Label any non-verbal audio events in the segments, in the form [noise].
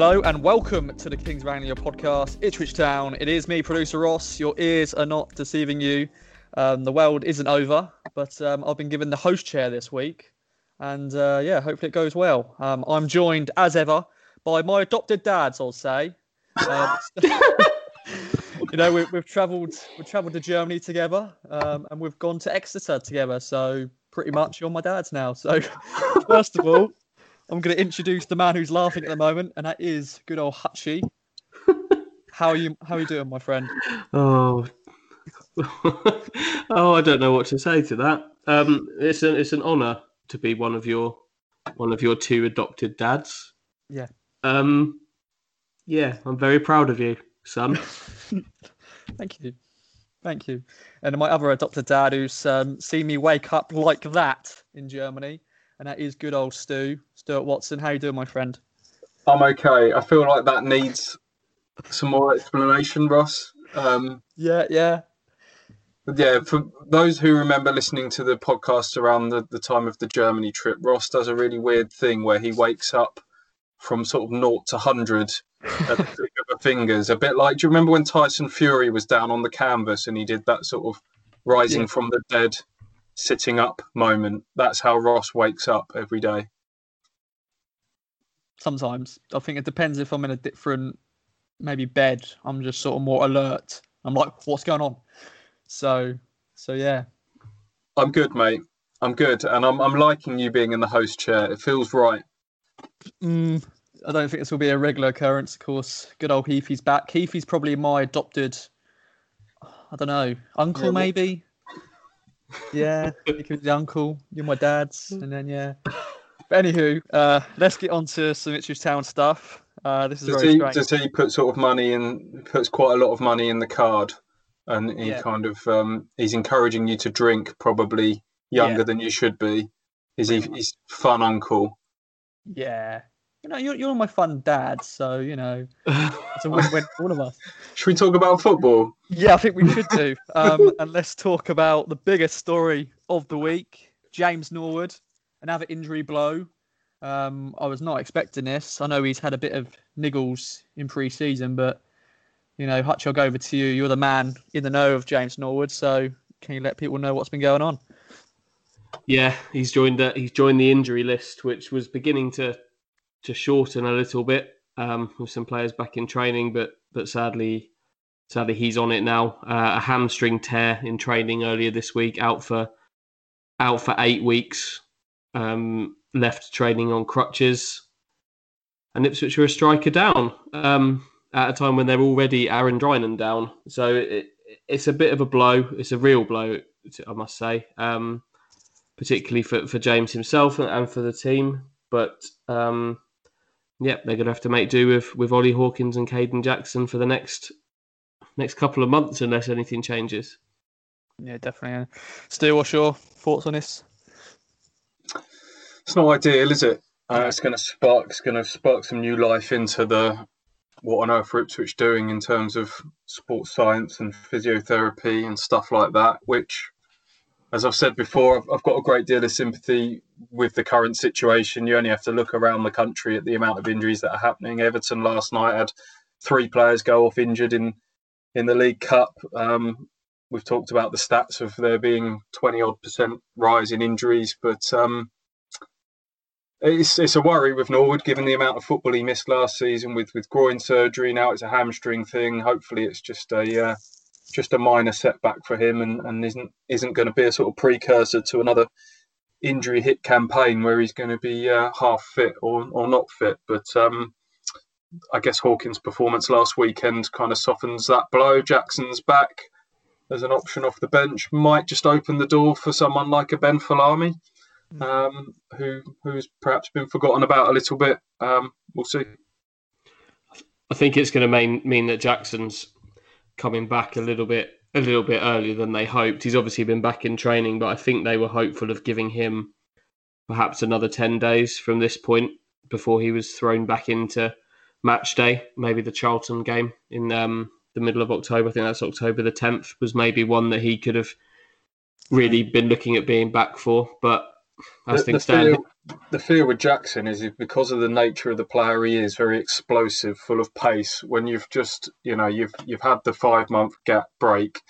Hello and welcome to the Kings of Anglia podcast, Ipswich Town. It is me, producer Ross. Your ears are not deceiving you. Um, the world isn't over, but um, I've been given the host chair this week, and uh, yeah, hopefully it goes well. Um, I'm joined as ever by my adopted dads, I'll say. Um, [laughs] you know, we, we've travelled we've travelled to Germany together, um, and we've gone to Exeter together. So pretty much you're my dads now. So [laughs] first of all. I'm going to introduce the man who's laughing at the moment, and that is good old Hutchie. [laughs] how are you? How are you doing, my friend? Oh, [laughs] oh, I don't know what to say to that. Um, it's an it's an honour to be one of your one of your two adopted dads. Yeah. Um, yeah, I'm very proud of you, son. [laughs] Thank you, thank you. And my other adopted dad, who's um, seen me wake up like that in Germany, and that is good old Stu. Stuart Watson. How you doing, my friend? I'm okay. I feel like that needs some more explanation, Ross. Um, yeah, yeah. Yeah, for those who remember listening to the podcast around the, the time of the Germany trip, Ross does a really weird thing where he wakes up from sort of naught to 100 at the [laughs] click of the fingers. A bit like, do you remember when Tyson Fury was down on the canvas and he did that sort of rising yeah. from the dead, sitting up moment? That's how Ross wakes up every day sometimes. I think it depends if I'm in a different maybe bed. I'm just sort of more alert. I'm like, what's going on? So so yeah. I'm good, mate. I'm good, and I'm I'm liking you being in the host chair. It feels right. Mm, I don't think this will be a regular occurrence. Of course, good old Heafy's back. Heafy's probably my adopted. I don't know, uncle yeah, maybe. Yeah, he could be the uncle. You're my dad's, and then yeah. But anywho, uh, let's get on to some Ipswich Town stuff. Uh, this is does very he, strange. Does he put sort of money in? Puts quite a lot of money in the card, and he yeah. kind of um, he's encouraging you to drink. Probably younger yeah. than you should be. Is he? He's fun uncle. Yeah, you know, you're you're my fun dad, so you know, it's a [laughs] win-win for all of us. Should we talk about football? Yeah, I think we should do. [laughs] Um, and let's talk about the biggest story of the week: James Norwood another injury blow. Um, I was not expecting this. I know he's had a bit of niggles in pre-season, but you know, Hutch, I'll go over to you. You're the man in the know of James Norwood, so can you let people know what's been going on? Yeah, he's joined the he's joined the injury list, which was beginning to to shorten a little bit um, with some players back in training, but but sadly, sadly he's on it now. Uh, a hamstring tear in training earlier this week, out for out for eight weeks um, left training on crutches, and Ipswich are a striker down um, at a time when they're already Aaron Drinan down. So it, it's a bit of a blow. It's a real blow, I must say, um, particularly for, for James himself and for the team. But um, yeah, they're going to have to make do with with Ollie Hawkins and Kayden Jackson for the next next couple of months, unless anything changes. Yeah, definitely. Stu, what's your thoughts on this? it's not ideal, is it? Uh, it's going to spark, it's going to spark some new life into the what on earth are Ipswich doing in terms of sports science and physiotherapy and stuff like that. Which, as I've said before, I've, I've got a great deal of sympathy with the current situation. You only have to look around the country at the amount of injuries that are happening. Everton last night had three players go off injured in in the League Cup. Um, we've talked about the stats of there being 20 odd percent rise in injuries, but um, it's it's a worry with Norwood, given the amount of football he missed last season with with groin surgery. Now it's a hamstring thing. Hopefully, it's just a uh, just a minor setback for him, and, and isn't isn't going to be a sort of precursor to another injury hit campaign where he's going to be uh, half fit or or not fit. But um, I guess Hawkins' performance last weekend kind of softens that blow. Jackson's back as an option off the bench might just open the door for someone like a Ben Folami um, who who's perhaps been forgotten about a little bit. Um, we'll see. I think it's going to mean mean that Jackson's coming back a little bit a little bit earlier than they hoped. He's obviously been back in training, but I think they were hopeful of giving him perhaps another ten days from this point before he was thrown back into match day. Maybe the Charlton game in um, the middle of October. I think that's October the tenth was maybe one that he could have really been looking at being back for, but as the, things stand. The fear with Jackson is because of the nature of the player he is, very explosive, full of pace. When you've just, you know, you've you've had the five month gap break,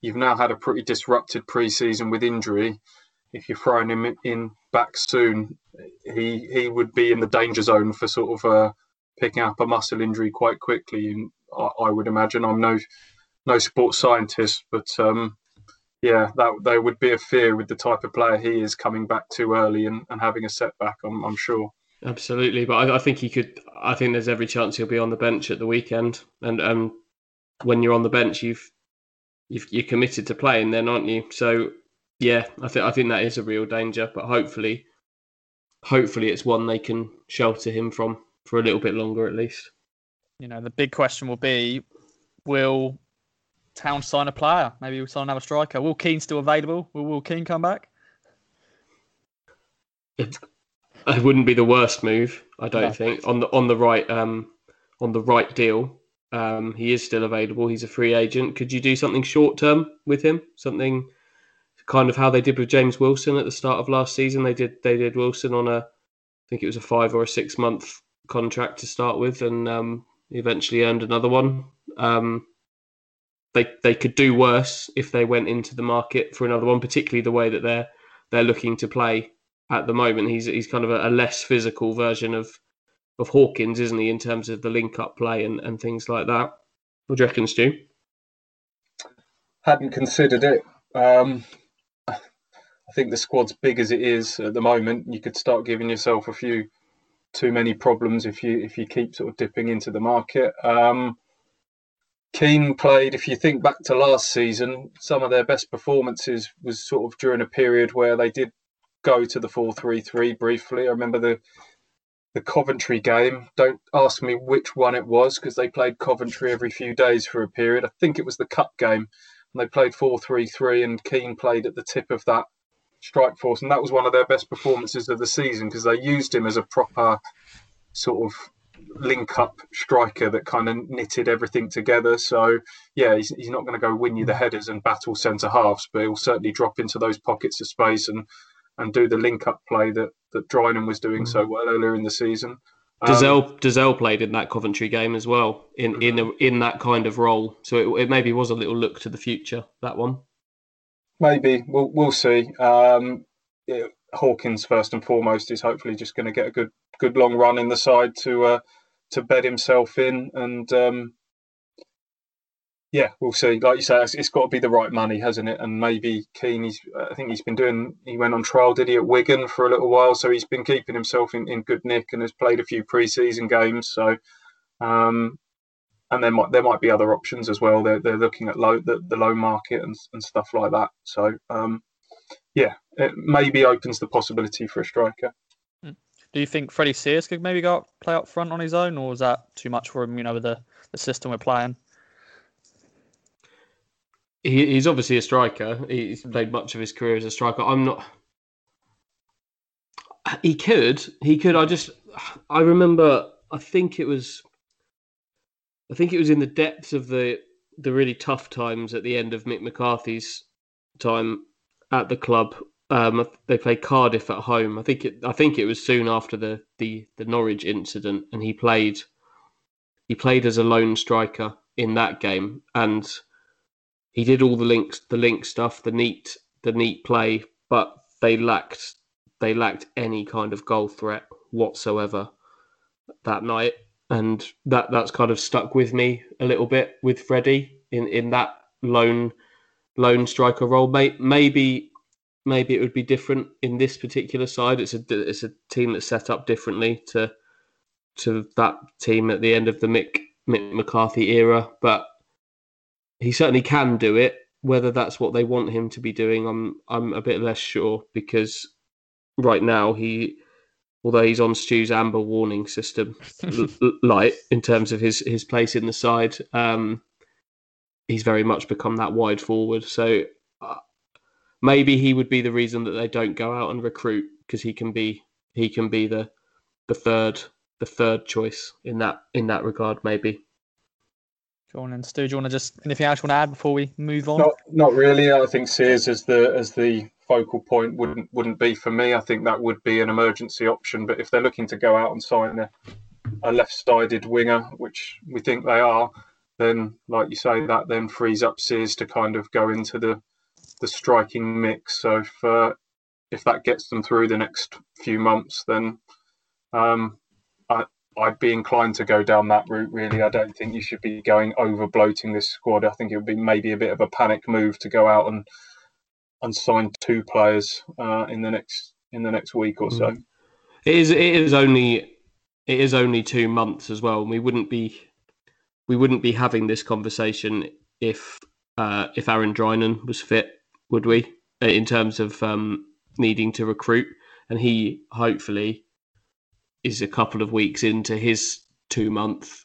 you've now had a pretty disrupted preseason with injury. If you're throwing him in back soon, he he would be in the danger zone for sort of uh, picking up a muscle injury quite quickly. And I, I would imagine I'm no no sports scientist, but um, yeah, that there would be a fear with the type of player he is coming back too early and, and having a setback. I'm, I'm sure. Absolutely, but I, I, think he could. I think there's every chance he'll be on the bench at the weekend, and um, when you're on the bench, you've, you've you're committed to playing, then, aren't you? So, yeah, I think I think that is a real danger. But hopefully, hopefully, it's one they can shelter him from for a little bit longer at least. You know, the big question will be: Will Town sign a player. Maybe we'll sign another striker. Will Keane still available? Will Will Keane come back? It, it wouldn't be the worst move, I don't no. think. On the on the right um on the right deal, um, he is still available. He's a free agent. Could you do something short term with him? Something kind of how they did with James Wilson at the start of last season. They did they did Wilson on a I think it was a five or a six month contract to start with, and um, eventually earned another one. Um, they they could do worse if they went into the market for another one, particularly the way that they're they're looking to play at the moment. He's he's kind of a, a less physical version of of Hawkins, isn't he, in terms of the link up play and, and things like that? What do you reckon, Stu? Hadn't considered it. Um, I think the squad's big as it is at the moment. You could start giving yourself a few too many problems if you if you keep sort of dipping into the market. Um, Keane played, if you think back to last season, some of their best performances was sort of during a period where they did go to the 4 3 3 briefly. I remember the the Coventry game. Don't ask me which one it was because they played Coventry every few days for a period. I think it was the Cup game. And they played 4 3 3, and Keane played at the tip of that strike force. And that was one of their best performances of the season because they used him as a proper sort of link up striker that kind of knitted everything together. So yeah, he's, he's not going to go win you the headers and battle centre halves, but he'll certainly drop into those pockets of space and and do the link up play that that Drinan was doing so mm. well earlier in the season. Um, Dozzell played in that Coventry game as well in in a, in that kind of role, so it, it maybe was a little look to the future that one. Maybe we'll we'll see. Um, it, Hawkins first and foremost is hopefully just going to get a good good long run in the side to uh, to bed himself in, and um, yeah, we'll see. Like you say, it's, it's got to be the right money, hasn't it? And maybe Keane, he's I think he's been doing. He went on trial, did he, at Wigan for a little while? So he's been keeping himself in, in good nick and has played a few pre-season games. So. Um, and there might there might be other options as well. They're they're looking at low the, the low market and, and stuff like that. So um, yeah, it maybe opens the possibility for a striker. Hmm. Do you think Freddie Sears could maybe go up, play up front on his own, or is that too much for him? You know, with the, the system we're playing. He, he's obviously a striker. He's played much of his career as a striker. I'm not. He could. He could. I just. I remember. I think it was. I think it was in the depths of the the really tough times at the end of Mick McCarthy's time at the club. Um, they played Cardiff at home. I think it. I think it was soon after the, the, the Norwich incident, and he played. He played as a lone striker in that game, and he did all the links, the link stuff, the neat, the neat play, but they lacked they lacked any kind of goal threat whatsoever that night, and that that's kind of stuck with me a little bit with Freddie in in that lone lone striker role. Maybe maybe it would be different in this particular side. It's a it's a team that's set up differently to to that team at the end of the Mick, Mick McCarthy era, but he certainly can do it. Whether that's what they want him to be doing, I'm I'm a bit less sure because right now he, although he's on Stu's amber warning system [laughs] light in terms of his his place in the side, um, he's very much become that wide forward. So maybe he would be the reason that they don't go out and recruit because he can be he can be the the third the third choice in that in that regard maybe. Go on and Stu, do you want to just anything else you want to add before we move on? Not, not really. I think Sears as the as the focal point wouldn't wouldn't be for me. I think that would be an emergency option. But if they're looking to go out and sign a, a left-sided winger, which we think they are, then like you say, that then frees up Sears to kind of go into the the striking mix. So if uh, if that gets them through the next few months, then um, I, I'd be inclined to go down that route. Really, I don't think you should be going over bloating this squad. I think it would be maybe a bit of a panic move to go out and and sign two players uh, in the next in the next week or so. Mm. It is it is only it is only two months as well. We wouldn't be we wouldn't be having this conversation if uh, if Aaron Drinan was fit, would we? In terms of um, needing to recruit, and he hopefully is a couple of weeks into his two month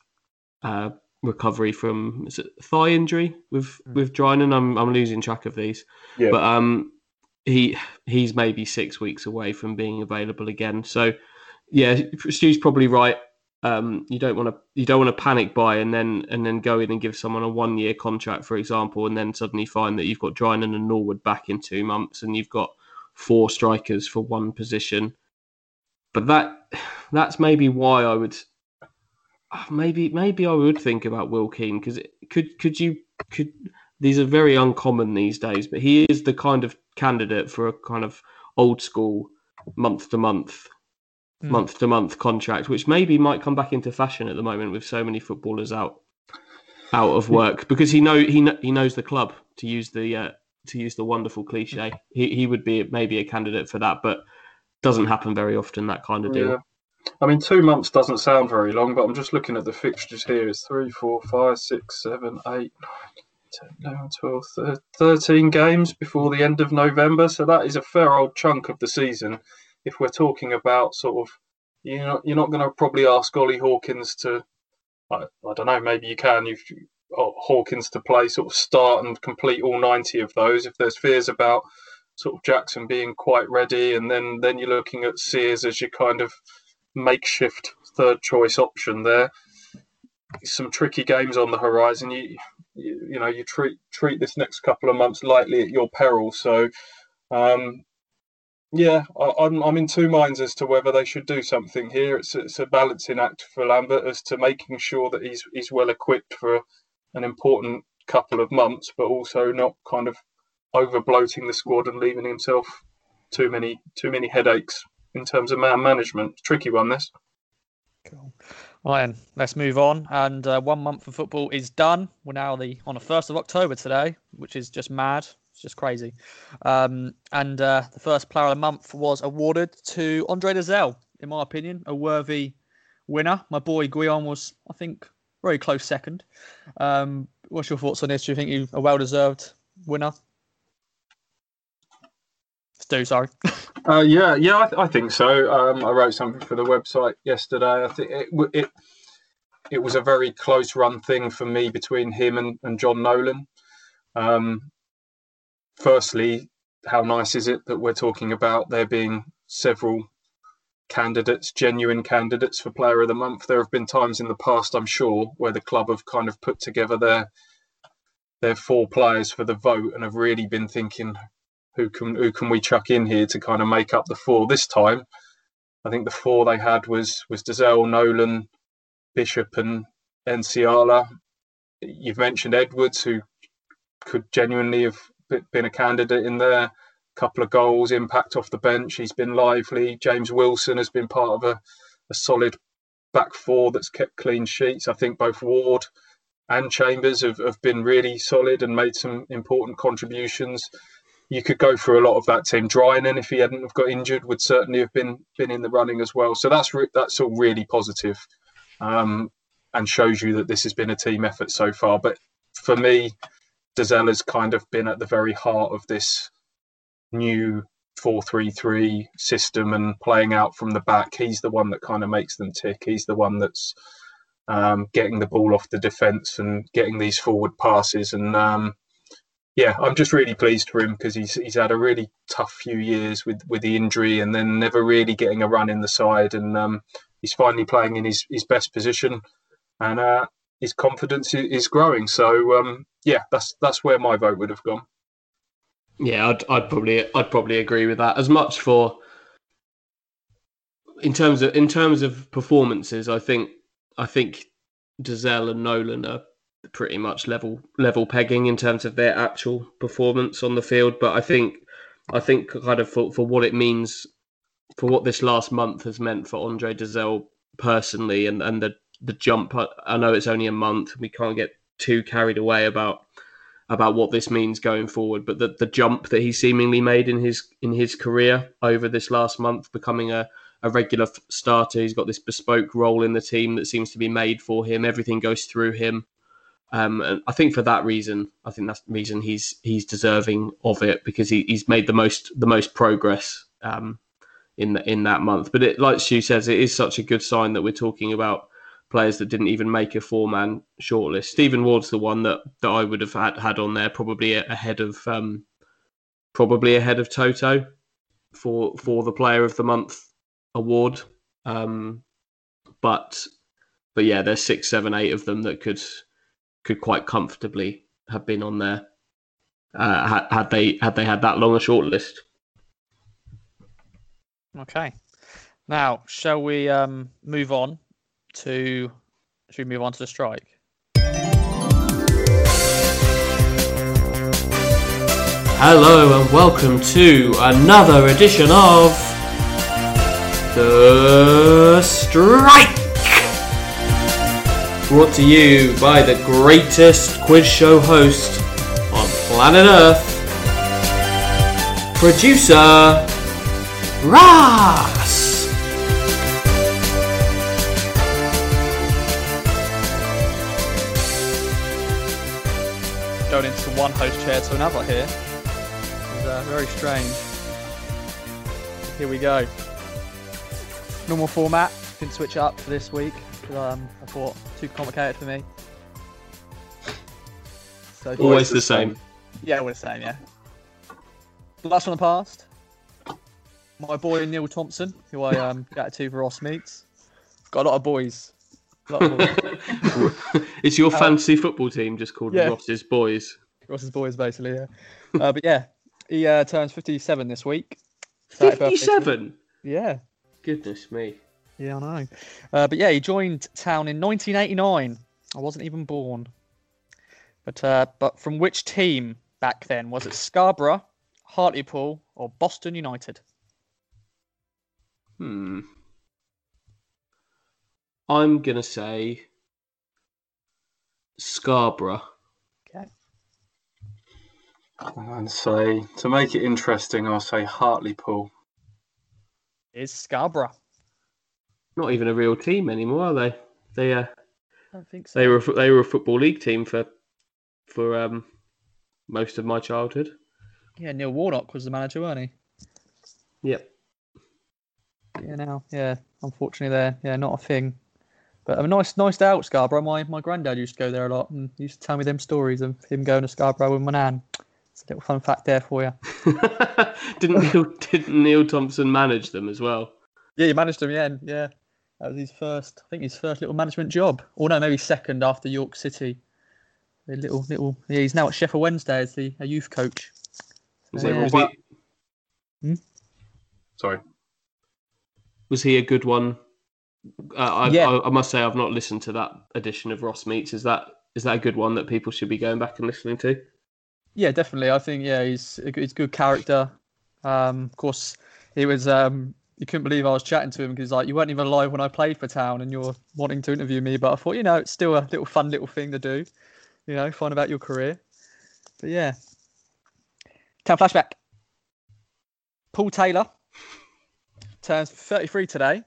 uh, recovery from is it thigh injury with mm. with Drinan. I'm I'm losing track of these, yeah. but um, he he's maybe six weeks away from being available again. So yeah, Stu's probably right. Um, you don't want to you don't want to panic buy and then and then go in and give someone a one year contract, for example, and then suddenly find that you've got Drinan and Norwood back in two months and you've got four strikers for one position. But that [sighs] that's maybe why I would [sighs] maybe maybe I would think about Will Keane because could could you could these are very uncommon these days, but he is the kind of candidate for a kind of old school month to month. Mm. month to month contract, which maybe might come back into fashion at the moment with so many footballers out out of mm. work because he know he he knows the club to use the uh, to use the wonderful cliche. Mm. He he would be maybe a candidate for that, but doesn't happen very often that kind of deal. Yeah. I mean, two months doesn't sound very long, but I'm just looking at the fixtures here. It's three, four, five, six, seven, eight, nine, 10, 11, 12, 13 games before the end of November. So that is a fair old chunk of the season. If we're talking about sort of, you know, you're not going to probably ask Ollie Hawkins to, I, I don't know, maybe you can. You've oh, Hawkins to play sort of start and complete all 90 of those. If there's fears about sort of Jackson being quite ready, and then then you're looking at Sears as your kind of makeshift third choice option there. Some tricky games on the horizon. You, you, you know you treat treat this next couple of months lightly at your peril. So, um, yeah, I, am I'm, I'm in two minds as to whether they should do something here. It's it's a balancing act for Lambert as to making sure that he's he's well equipped for an important couple of months, but also not kind of over bloating the squad and leaving himself too many too many headaches in terms of man management. Tricky one, this. Cool. Right, let's move on. And uh, one month of football is done. We're now the on the first of October today, which is just mad. It's just crazy. Um, and uh, the first player of the month was awarded to Andre Dozzell, in my opinion, a worthy winner. My boy Gwion was, I think, very close second. Um, what's your thoughts on this? Do you think you a well deserved winner? Stu, sorry. [laughs] uh, yeah, yeah, I, th- I think so. Um, I wrote something for the website yesterday. I think it, it it was a very close run thing for me between him and, and Jon Nolan. Um, firstly, how nice is it that we're talking about there being several candidates, genuine candidates for Player of the Month? There have been times in the past, I'm sure, where the club have kind of put together their their four players for the vote and have really been thinking who can who can we chuck in here to kind of make up the four this time? I think the four they had was was Dozzell, Nolan, Bishop, and Nsiala. You've mentioned Edwards, who could genuinely have been a candidate in there. Couple of goals, impact off the bench. He's been lively. James Wilson has been part of a, a solid back four that's kept clean sheets. I think both Ward and Chambers have, have been really solid and made some important contributions you could go through a lot of that team. Drinan, if he hadn't have got injured, would certainly have been been in the running as well. So that's re- that's all really positive, um, and shows you that this has been a team effort so far. But for me, Dozzell has kind of been at the very heart of this new four-three-three system and playing out from the back. He's the one that kind of makes them tick. He's the one that's um, getting the ball off the defence and getting these forward passes and um, yeah, I'm just really pleased for him because he's he's had a really tough few years with with the injury and then never really getting a run in the side, and um, he's finally playing in his his best position, and uh, his confidence is growing. So um, yeah, that's that's where my vote would have gone. Yeah, I'd, I'd probably I'd probably agree with that. As much for in terms of in terms of performances, I think I think Dozzell and Nolan are pretty much level level pegging in terms of their actual performance on the field. But I think I think kind of for, for what it means for what this last month has meant for Andre Dozzell personally and, and the the jump I, know it's only a month, we can't get too carried away about about what this means going forward, but the, the jump that he seemingly made in his in his career over this last month, becoming a, a regular starter, he's got this bespoke role in the team that seems to be made for him. Everything goes through him. Um, and I think for that reason, I think that's the reason he's he's deserving of it because he, he's made the most the most progress um, in the, in that month. But it, like Stu says, it is such a good sign that we're talking about players that didn't even make a four man shortlist. Stephen Ward's the one that, that I would have had, had on there, probably ahead of um, probably ahead of Toto for for the Player of the Month award. Um, but but yeah, there's six, seven, eight of them that could could quite comfortably have been on there uh, had, had they had they had that long a shortlist. Okay. Now, shall we um, move on to? Should we move on to the strike? Hello and welcome to another edition of the Strike brought to you by the greatest quiz show host on planet Earth, producer Ross. Into one host chair to another here. It's uh, very strange. Here we go. Normal format. Didn't switch up for this week. Um, I thought too complicated for me. So always the same. Yeah, always the same. Yeah. Last one the past. My boy Neil Thompson, who I um [laughs] got to for Ross meets. Got a lot of boys. Lot of boys. [laughs] Is your um, fancy football team just called yeah. Ross's Boys? Ross's Boys, basically. Yeah. uh, but yeah, he uh, turns fifty-seven this week. Fifty-seven. Yeah. Goodness me. Yeah, I know. Uh, but yeah, he joined town in 1989. I wasn't even born. But uh, but from which team back then? Was it Scarborough, Hartlepool, or Boston United? Hmm. I'm gonna say Scarborough. Okay. And say to make it interesting, I'll say Hartlepool. Is Scarborough not even a real team anymore, are they? They uh, I don't think so. They were they were a football league team for for um most of my childhood. Yeah, Neil Warnock was the manager, wasn't he? Yep. Yeah, now, yeah. Unfortunately, they're yeah not a thing. But a nice, nice day out Scarborough. My my granddad used to go there a lot and used to tell me them stories of him going to Scarborough with my nan. It's a little fun fact there for you. [laughs] didn't Neil didn't Neil Thompson manage them as well? Yeah, he managed them. Yeah, yeah. That was his first, I think, his first little management job. Or no, maybe second after York City. A little, little. Yeah, he's now at Sheffield Wednesday as the a youth coach. So, yeah. was he, hmm? Sorry. Was he a good one? Uh, I, yeah. I, I, must say I've not listened to that edition of Ross Meets. Is that is that a good one that people should be going back and listening to? Yeah, definitely. I think yeah, he's he's good character. Um, of course, he was um, you couldn't believe I was chatting to him because like you weren't even alive when I played for Town, and you're wanting to interview me. But I thought, you know, it's still a little fun little thing to do, you know, find about your career. But yeah, Town flashback. Paul Taylor turns 33 today.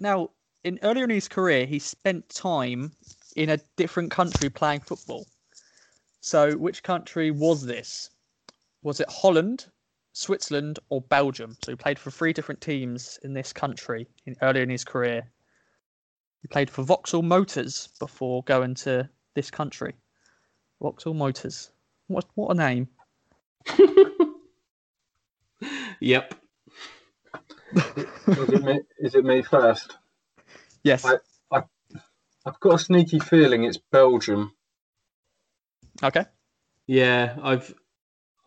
Now, in earlier in his career, he spent time in a different country playing football. So, which country was this? Was it Holland, Switzerland, or Belgium. So he played for three different teams in this country in, earlier in his career. He played for Vauxhall Motors before going to this country. Vauxhall Motors. What what a name. [laughs] yep. is, it me, is it me first? Yes. I, I, I've got a sneaky feeling it's Belgium. Okay. Yeah, I've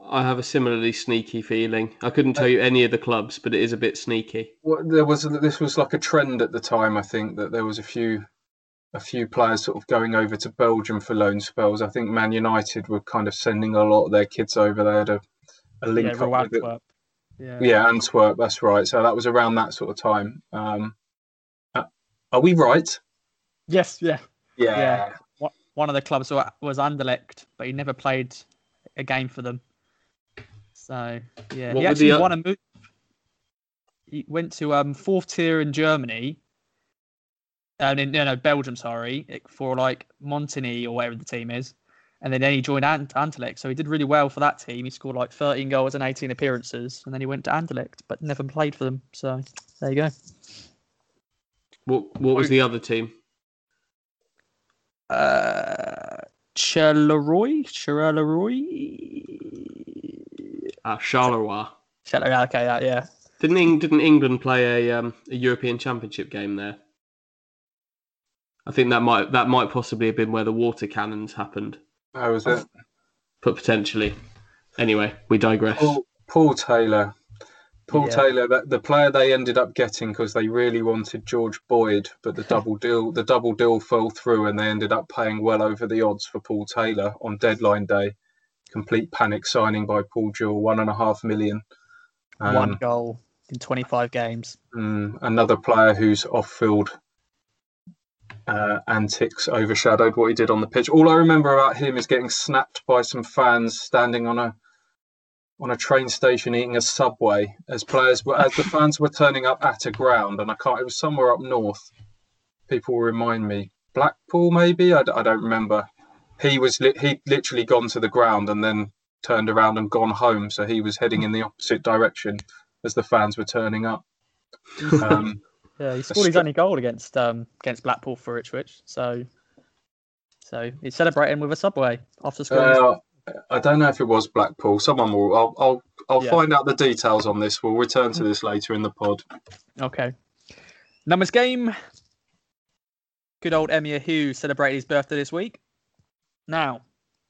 I have a similarly sneaky feeling. I couldn't tell you any of the clubs, but it is a bit sneaky. Well, there was this was like a trend at the time. I think that there was a few a few players sort of going over to Belgium for loan spells. I think Man United were kind of sending a lot of their kids over there to a link Yeah, up Real with it. Yeah. Yeah, Antwerp. That's right. So that was around that sort of time. Um, uh, are we right? Yes. Yeah. Yeah. Yeah. One- One of the clubs was Anderlecht, but he never played a game for them. So yeah, What he actually the won a move. He went to um fourth tier in Germany. Um, in, no, no, Belgium, sorry, for like Montigny or whatever the team is, and then, then he joined Ant- Anderlecht. So he did really well for that team. He scored like 13 goals and 18 appearances, and then he went to Anderlecht, but never played for them. So there you go. What What was the other team? Uh, Charleroi, Charleroi, Ah, Charleroi. Charleroi. Okay, that yeah. Didn't Eng- Didn't England play a um, a European Championship game there? I think that might that might possibly have been where the water cannons happened, How was it? but potentially. Anyway, we digress. Paul, Paul Taylor. Paul Yeah. Taylor, that, the player they ended up getting because they really wanted George Boyd, but the [laughs] double deal the double deal fell through, and they ended up paying well over the odds for Paul Taylor on deadline day. Complete panic signing by Paul Jewell, one and a half million. Um, One goal in 25 games. Mm, another player whose off-field uh, antics overshadowed what he did on the pitch. All I remember about him is getting snapped by some fans standing on a on a train station eating a subway as players were as the fans were turning up at a ground, and I can't. It was somewhere up north. People will remind me. Blackpool, maybe. I don't remember. He was li- he literally gone to the ground and then turned around and gone home. So he was heading in the opposite direction as the fans were turning up. Um, [laughs] Yeah, he scored his only goal against um against Blackpool for Ipswich. So, so he's celebrating with a subway after scoring. Uh, I don't know if it was Blackpool. Someone will. I'll. I'll, I'll Yeah. find out the details on this. We'll return to this later in the pod. Okay. Numbers game. Good old Emyr Huws celebrated his birthday this week. Now,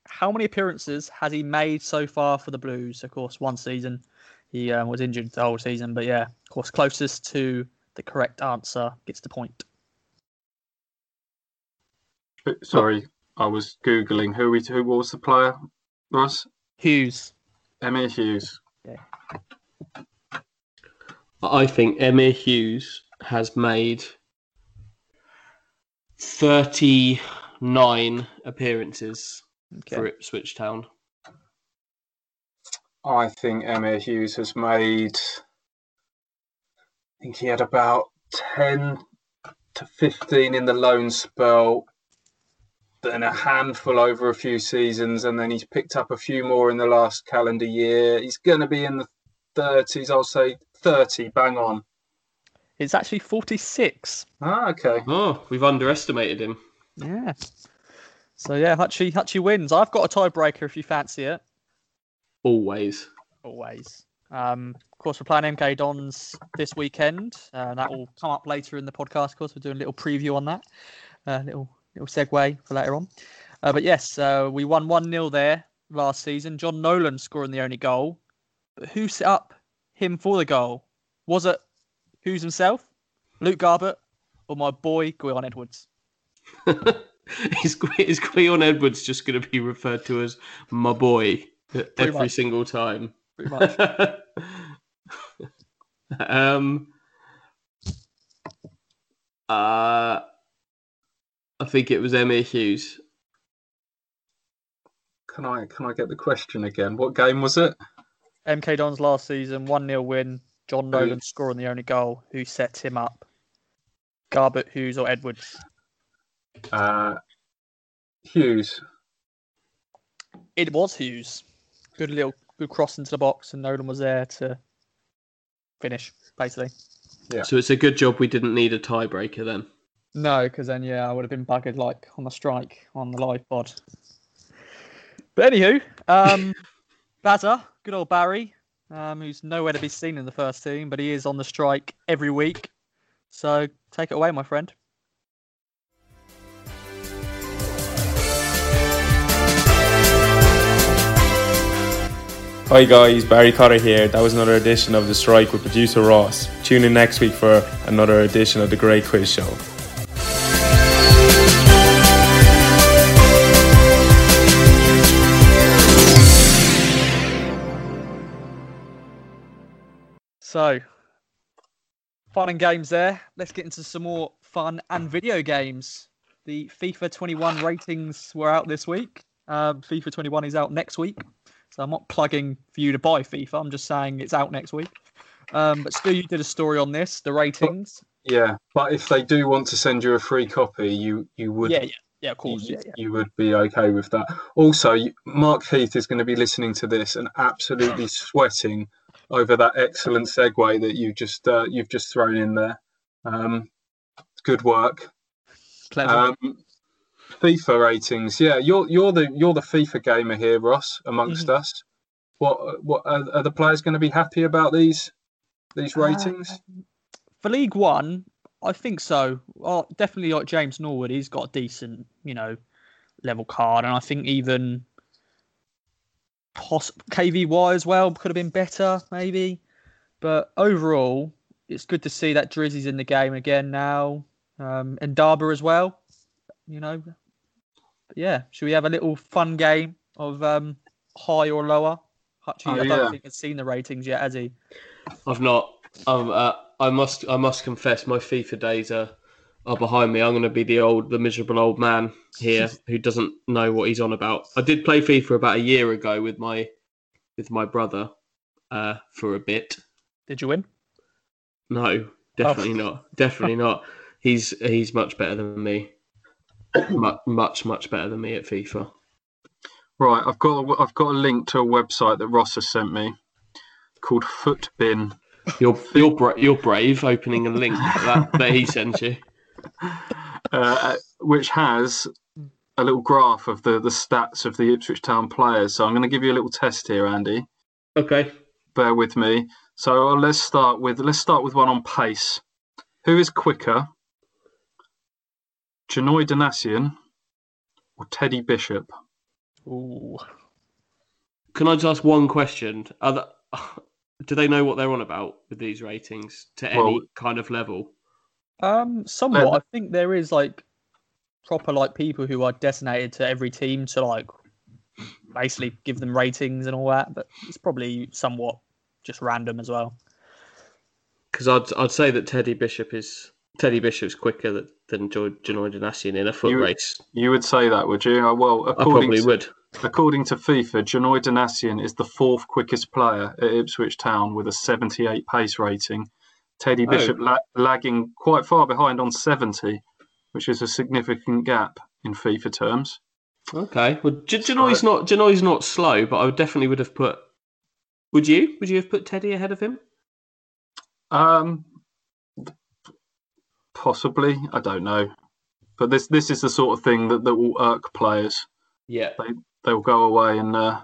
how many appearances has he made so far for the Blues? Of course, one season. He um, was injured the whole season, but yeah, of course, closest to the correct answer gets the point. Sorry, I was googling who we. Who was the player? Russ Hughes. Emyr Huws. I think Emyr Huws has made 39 appearances Okay. for Ipswich Town. I think Emyr Huws has made. I think he had about ten to fifteen in the loan spell, then a handful over a few seasons, and then he's picked up a few more in the last calendar year. He's going to be in the thirties. I'll say thirty. Bang on. It's actually 46. Ah, okay. Oh, we've underestimated him. Yeah. So yeah, Hutchie, Hutchie wins. I've got a tiebreaker if you fancy it. Always. always. Um, of course, we're playing MK Dons this weekend. Uh, that will come up later in the podcast. Of course, we're doing a little preview on that. Uh, little little segue for later on. Uh, but yes, uh, we won one 0 there last season. Jon Nolan scoring the only goal. But who set up him for the goal? Was it Huws himself, Luke Garbutt, or my boy Gwion Edwards? [laughs] is, is Gwion Edwards just going to be referred to as my boy every much. single time? Pretty much. [laughs] um, uh, I think it was Emyr Huws. Can I can I get the question again? What game was it? MK Dons last season, 1 0 win. Jon Who- Nolan scoring the only goal. Who set him up? Garbutt, Huws, or Edwards? Uh, Huws. It was Huws. Good little good cross into the box, and Nolan was there to finish, basically. Yeah. So it's a good job we didn't need a tiebreaker then. No, because then, yeah, I would have been buggered like on the strike on the live pod. But anywho, um, [laughs] Bazza, good old Barry, um, who's nowhere to be seen in the first team, but he is on the strike every week. So take it away, my friend. Hi guys, Barry Cotter here. That was another edition of The Strike with producer Ross. Tune in next week for another edition of The Great Quiz Show. So, fun and games there. Let's get into some more fun and video games. The FIFA 21 ratings were out this week. Um, FIFA 21 is out next week. So I'm not plugging for you to buy FIFA. I'm just saying it's out next week. Um, but still, you did a story on this, the ratings. Yeah, but if they do want to send you a free copy, you you would Yeah, yeah, yeah, of course. you, Yeah, yeah. you would be okay with that. Also, Mark Heath is going to be listening to this and absolutely sweating over that excellent segue that you just uh, you've just thrown in there. Um, good work. Clever. Um, FIFA ratings. Yeah, you're you're the you're the FIFA gamer here, Ross, amongst Mm-hmm. us. What what are, are the players going to be happy about these these ratings? Uh, for League One, I think so. Well, definitely like James Norwood, he's got a decent, you know, level card, and I think even poss- KVY as well could have been better, maybe. But overall, it's good to see that Drizzy's in the game again now, um, and Darba as well. You know, but yeah. Should we have a little fun game of um, high or lower? Hutchie, Oh, I don't yeah. think he's seen the ratings yet, has he? I've not. Um, uh, I must. I must confess, my FIFA days are are behind me. I'm going to be the old, the miserable old man here [laughs] who doesn't know what he's on about. I did play FIFA about a year ago with my with my brother uh, for a bit. Did you win? No, definitely not. Definitely not. He's he's much better than me. much, much much better than me at FIFA. Right, I've got a, I've got a link to a website that Ross has sent me called Futbin. You're you're [laughs] bra- you're brave opening a link that that he sent you. Uh, which has a little graph of the, the stats of the Ipswich Town players. So I'm going to give you a little test here, Andy. Okay. Bear with me. So uh, let's start with let's start with one on pace. Who is quicker, Janoi Donacien or Teddy Bishop? Ooh. Can I just ask one question? Are the, [sighs] do they know what they're on about with these ratings to any kind of level? Um, somewhat. Um, I think there is like proper like people who are designated to every team to like basically give them ratings and all that, but it's probably somewhat just random as well. Because I'd I'd say that Teddy Bishop is Teddy Bishop's quicker than, than Joy- Janoi Donacien in a foot You- race. You would say that, would you? Uh, Well, I according probably to, would. according to FIFA, Janoi Donacien is the fourth quickest player at Ipswich Town with a 78 pace rating. Teddy Oh. Bishop la- lagging quite far behind on 70, which is a significant gap in FIFA terms. Okay. Well, Janoi's not Janoi's not slow, but I definitely would have put. Would you? Would you have put Teddy ahead of him? Um, possibly, I don't know, but this this is the sort of thing that, that will irk players. Yeah. they they will go away and uh,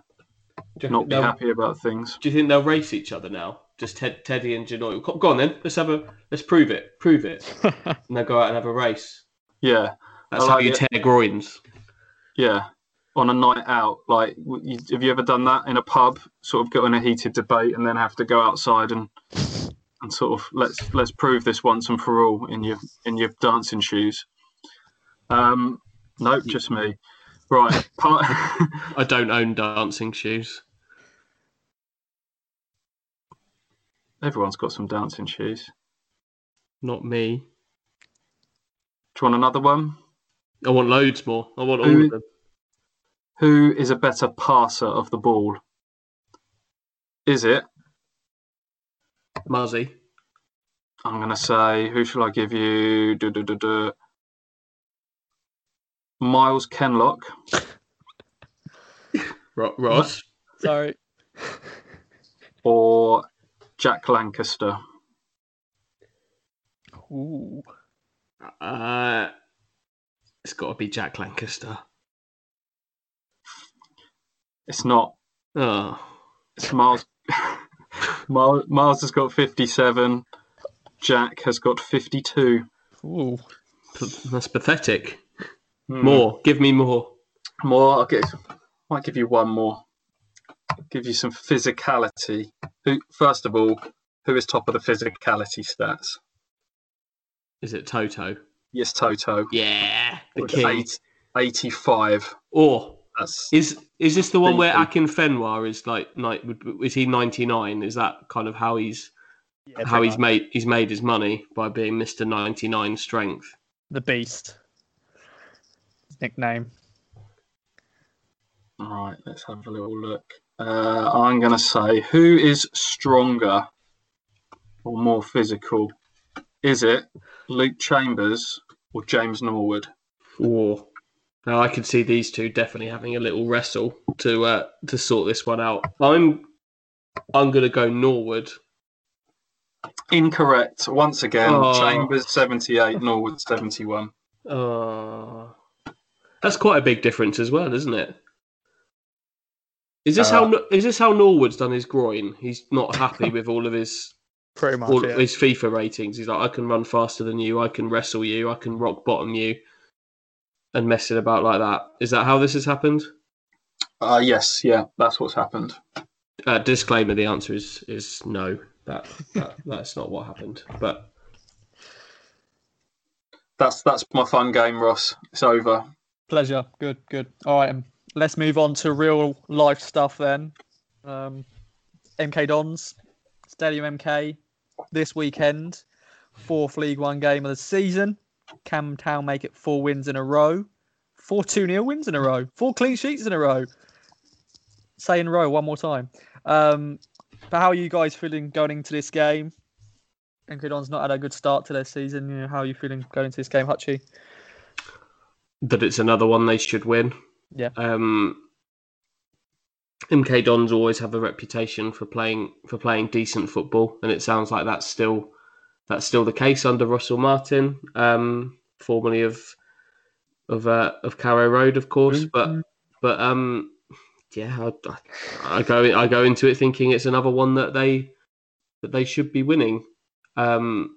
not be happy about things. do you think they'll race each other now? Just Ted, Teddy and Janoi. Go on then. Let's have a. Let's prove it. Prove it. [laughs] and they'll go out and have a race. Yeah, That's I how you it. tear groins. yeah. On a night out, like, you, have you ever done that in a pub? Sort of got in a heated debate and then have to go outside and and sort of let's let's prove this once and for all in your in your dancing shoes. Um, nope, just me. Right, part. [laughs] I don't own dancing shoes. Everyone's got some dancing shoes. Not me. Do you want another one? I want loads more. I want all of them. Who is a better passer of the ball? Is it? Muzzy. I'm going to say, who shall I give you? Duh, duh, duh, duh. Myles Kenlock Ross. Sorry. or Jack Lancaster? Ooh. Uh, it's got to be Jack Lancaster. It's not. Oh, It's Myles. [laughs] Myles, Myles has got 57. Jack has got 52. Ooh. p- that's pathetic. Hmm. More. Give me more. More. I'll get, might give you one more. Give you some physicality. Who, first of all, who is top of the physicality stats? Is it Toto? Yes, Toto. Yeah, the With king. eight- 85. Or That's is is this the one where Decent. Akinfenwa is like night? Is he ninety nine? Is that kind of how he's Yeah, how he's much. made he's made his money by being Mister ninety nine strength? the beast. His nickname. all right. Let's have a little look. Uh, I'm going to say who is stronger or more physical? Is it Luke Chambers or James Norwood? Or now I could see these two definitely having a little wrestle to uh, to sort this one out. I'm I'm gonna go Norwood. Incorrect. Once again, Oh. Chambers 78, Norwood 71. Uh, that's quite a big difference as well, isn't it? Is this Uh, how is this how Norwood's done his groin? He's not happy [laughs] with all of his Pretty much. all yeah. his FIFA ratings. He's like, I can run faster than you, I can wrestle you, I can rock bottom you, and mess it about like that. Is that how this has happened? Uh, yes, yeah, that's what's happened. Uh, disclaimer: the answer is is no. That, that [laughs] that's not what happened. But That's that's my fun game, Ross. It's over. Pleasure. Good, good. All right, um, let's move on to real life stuff then. Um, MK Dons, Stadium MK, this weekend, fourth League One game of the season. Cam Town make it four wins in a row, four 2 0 wins in a row, four clean sheets in a row. Say in a row one more time. Um, but how are you guys feeling going into this game? MK Dons not had a good start to their season. You know, how are you feeling going into this game, Hutchie? that it's another one they should win. Yeah. Um, MK Dons always have a reputation for playing for playing decent football, and it sounds like that's still that's still the case under Russell Martin, um, formerly of of uh, of Carrow Road, of course. But but um, yeah, I, I go I go into it thinking it's another one that they that they should be winning. Um,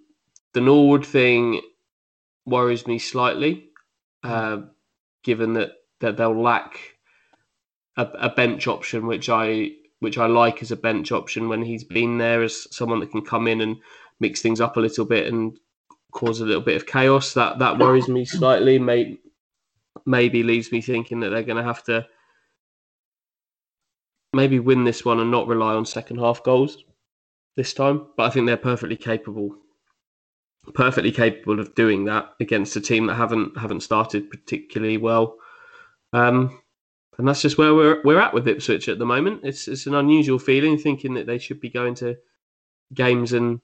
the Norwood thing worries me slightly, uh, given that, that they'll lack a, a bench option, which I which I like as a bench option when he's been there as someone that can come in and mix things up a little bit and cause a little bit of chaos. That that worries me slightly. May, maybe leaves me thinking that they're going to have to maybe win this one and not rely on second half goals this time. But I think they're perfectly capable, perfectly capable of doing that against a team that haven't haven't started particularly well. Um, and that's just where we're we're at with Ipswich at the moment. It's it's an unusual feeling thinking that they should be going to games and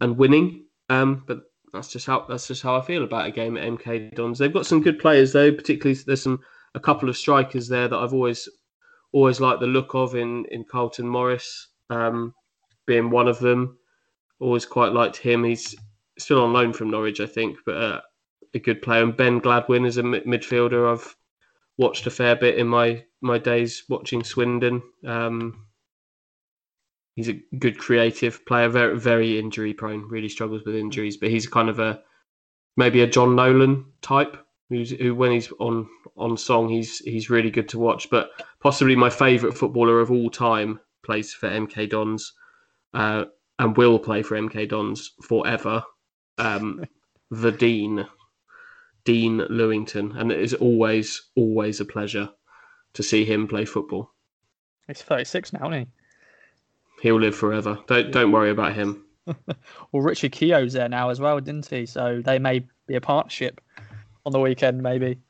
and winning. Um, but that's just how that's just how I feel about a game at MK Dons. They've got some good players though, particularly there's some a couple of strikers there that I've always always liked the look of in in Carlton Morris, um, being one of them. Always quite liked him. He's still on loan from Norwich, I think, but uh, a good player. And Ben Gladwin is a mid- midfielder I've watched a fair bit in my my days watching Swindon. Um, he's a good creative player, very very injury prone. Really struggles with injuries, but he's kind of a maybe a Jon Nolan type. Who's who when he's on on song, he's he's really good to watch. But possibly my favourite footballer of all time plays for MK Dons, uh, and will play for MK Dons forever. Um, [laughs] the Dean, Dean Lewington, and it is always always a pleasure to see him play football. He's 36 now, isn't he? He'll live forever. Don't don't worry about him. [laughs] Well, Richard Keogh's there now as well, didn't he? So they may be a partnership on the weekend, maybe.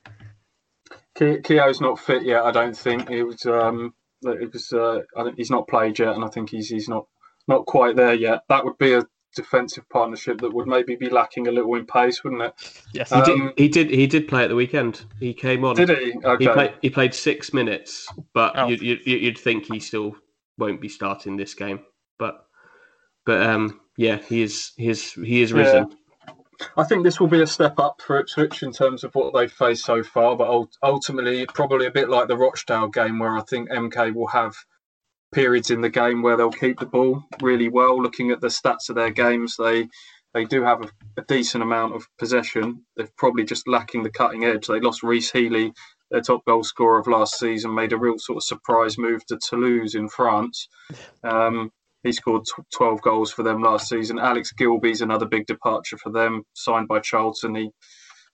Ke- Keogh's not fit yet. I don't think it was. Um, it was. Uh, I think he's not played yet, and I think he's he's not not quite there yet. That would be a defensive partnership that would maybe be lacking a little in pace, wouldn't it? Yes. He Um, did he did he did play at the weekend. He came on. Did he? Okay. He played he played six minutes, but Oh. you, you, you- you'd think he still won't be starting this game. But but um yeah, he is he is he is Yeah. risen. I think this will be a step up for Ipswich in terms of what they've faced so far, but ultimately, probably a bit like the Rochdale game, where I think MK will have periods in the game where they'll keep the ball really well. Looking at the stats of their games, they they do have a, a decent amount of possession. They're probably just lacking the cutting edge. They lost Rhys Healey their top goal scorer of last season, made a real sort of surprise move to Toulouse in France. Um, he scored 12 goals for them last season. Alex Gilbey's another big departure for them, signed by Charlton. He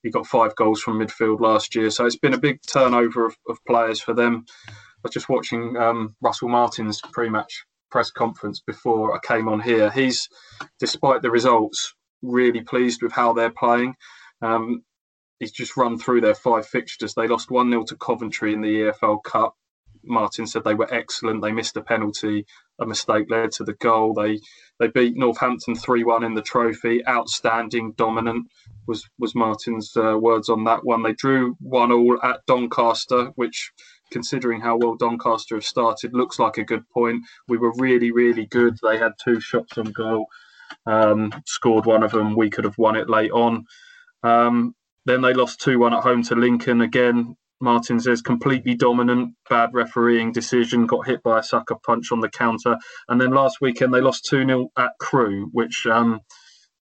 he got five goals from midfield last year, so it's been a big turnover of, of players for them. I was just watching um, Russell Martin's pre-match press conference before I came on here. He's, despite the results, really pleased with how they're playing. Um, he's just run through their five fixtures. They lost 1 0 to Coventry in the EFL Cup. Martin said they were excellent. They missed a penalty. A mistake led to the goal. They they beat Northampton 3 1 in the trophy. Outstanding, dominant was, was Martin's uh, words on that one. They drew 1 all at Doncaster, which considering how well Doncaster have started, looks like a good point. We were really, really good. They had two shots on goal, um, scored one of them. We could have won it late on. Um, then they lost 2 1 at home to Lincoln. Again, Martin says completely dominant, bad refereeing decision, got hit by a sucker punch on the counter. And then last weekend they lost 2 0 at Crewe, which um,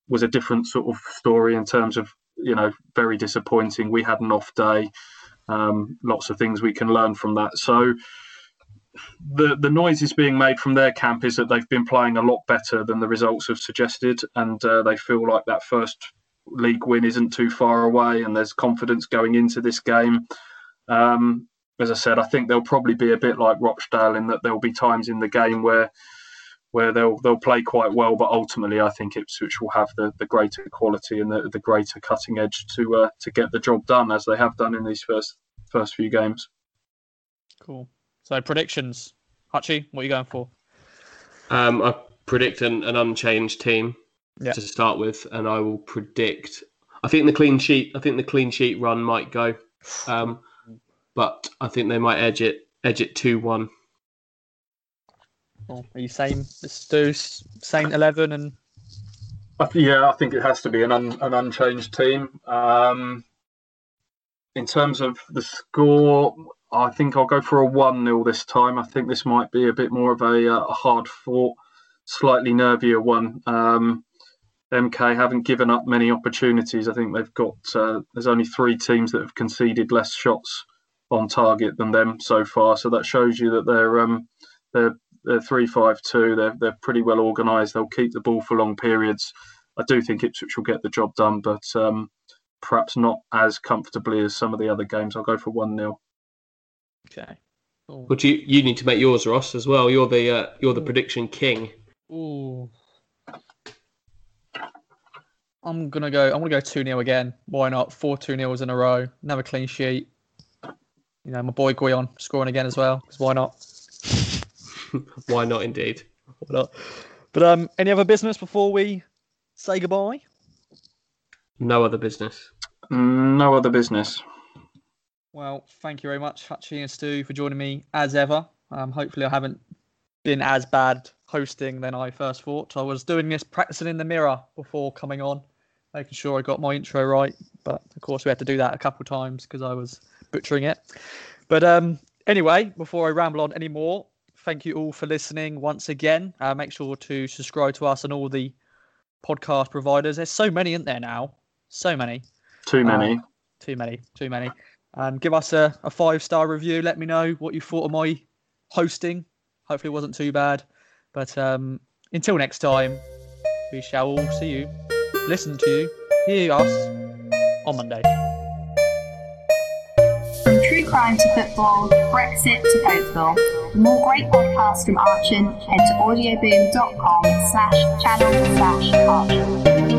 was a different sort of story in terms of, you know, very disappointing. We had an off day. Um, lots of things we can learn from that. So the the noise is being made from their camp is that they've been playing a lot better than the results have suggested, and uh, they feel like that first league win isn't too far away, and there's confidence going into this game. Um, as I said, I think they'll probably be a bit like Rochdale in that there'll be times in the game where where they'll they'll play quite well, but ultimately I think Ipswich will have the, the greater quality and the, the greater cutting edge to uh, to get the job done as they have done in these first first few games. Cool. So predictions, Hutchie, what are you going for? Um, I predict an, an unchanged team Yeah. to start with, and I will predict. I think the clean sheet. I think the clean sheet run might go, um, but I think they might edge it. Edge it two one. Cool. Are you same? Let's do s- same eleven and I th- yeah, I think it has to be an un- an unchanged team. Um, in terms of the score, I think I'll go for a one 0 this time. I think this might be a bit more of a, uh, hard fought, slightly nervier one. Um, MK haven't given up many opportunities. I think they've got uh, there's only three teams that have conceded less shots on target than them so far. So that shows you that they're um, they're they're three five two. They're they're pretty well organised. They'll keep the ball for long periods. I do think Ipswich will get the job done, but um, perhaps not as comfortably as some of the other games. I'll go for one 0 okay. Cool. But you you need to make yours, Ross, as well. You're the uh, you're the prediction king. Ooh. I'm gonna go. I'm gonna go two 0 again. Why not? Four two nils in a row. Another clean sheet. You know, my boy Gwion scoring again as well. Because why not? [laughs] Why not? Indeed. Why not? But um, any other business before we say goodbye? No other business. No other business. Well, thank you very much, Hutchie and Stu, for joining me as ever. Um, hopefully, I haven't been as bad hosting than I first thought. I was doing this practicing in the mirror before coming on, making sure I got my intro right. But of course, we had to do that a couple of times because I was butchering it. But um, anyway, before I ramble on anymore, thank you all for listening once again. Uh, make sure to subscribe to us on all the podcast providers. There's so many, isn't there now? So many Too many. too many, too many. And give us a, a five star review. Let me know what you thought of my hosting. Hopefully, it wasn't too bad. But um, until next time, we shall all see you, listen to you, hear us on Monday. From true crime to football, Brexit to Cokeville. For more great podcasts from Archon, head to audioboom.com slash channel slash Archon.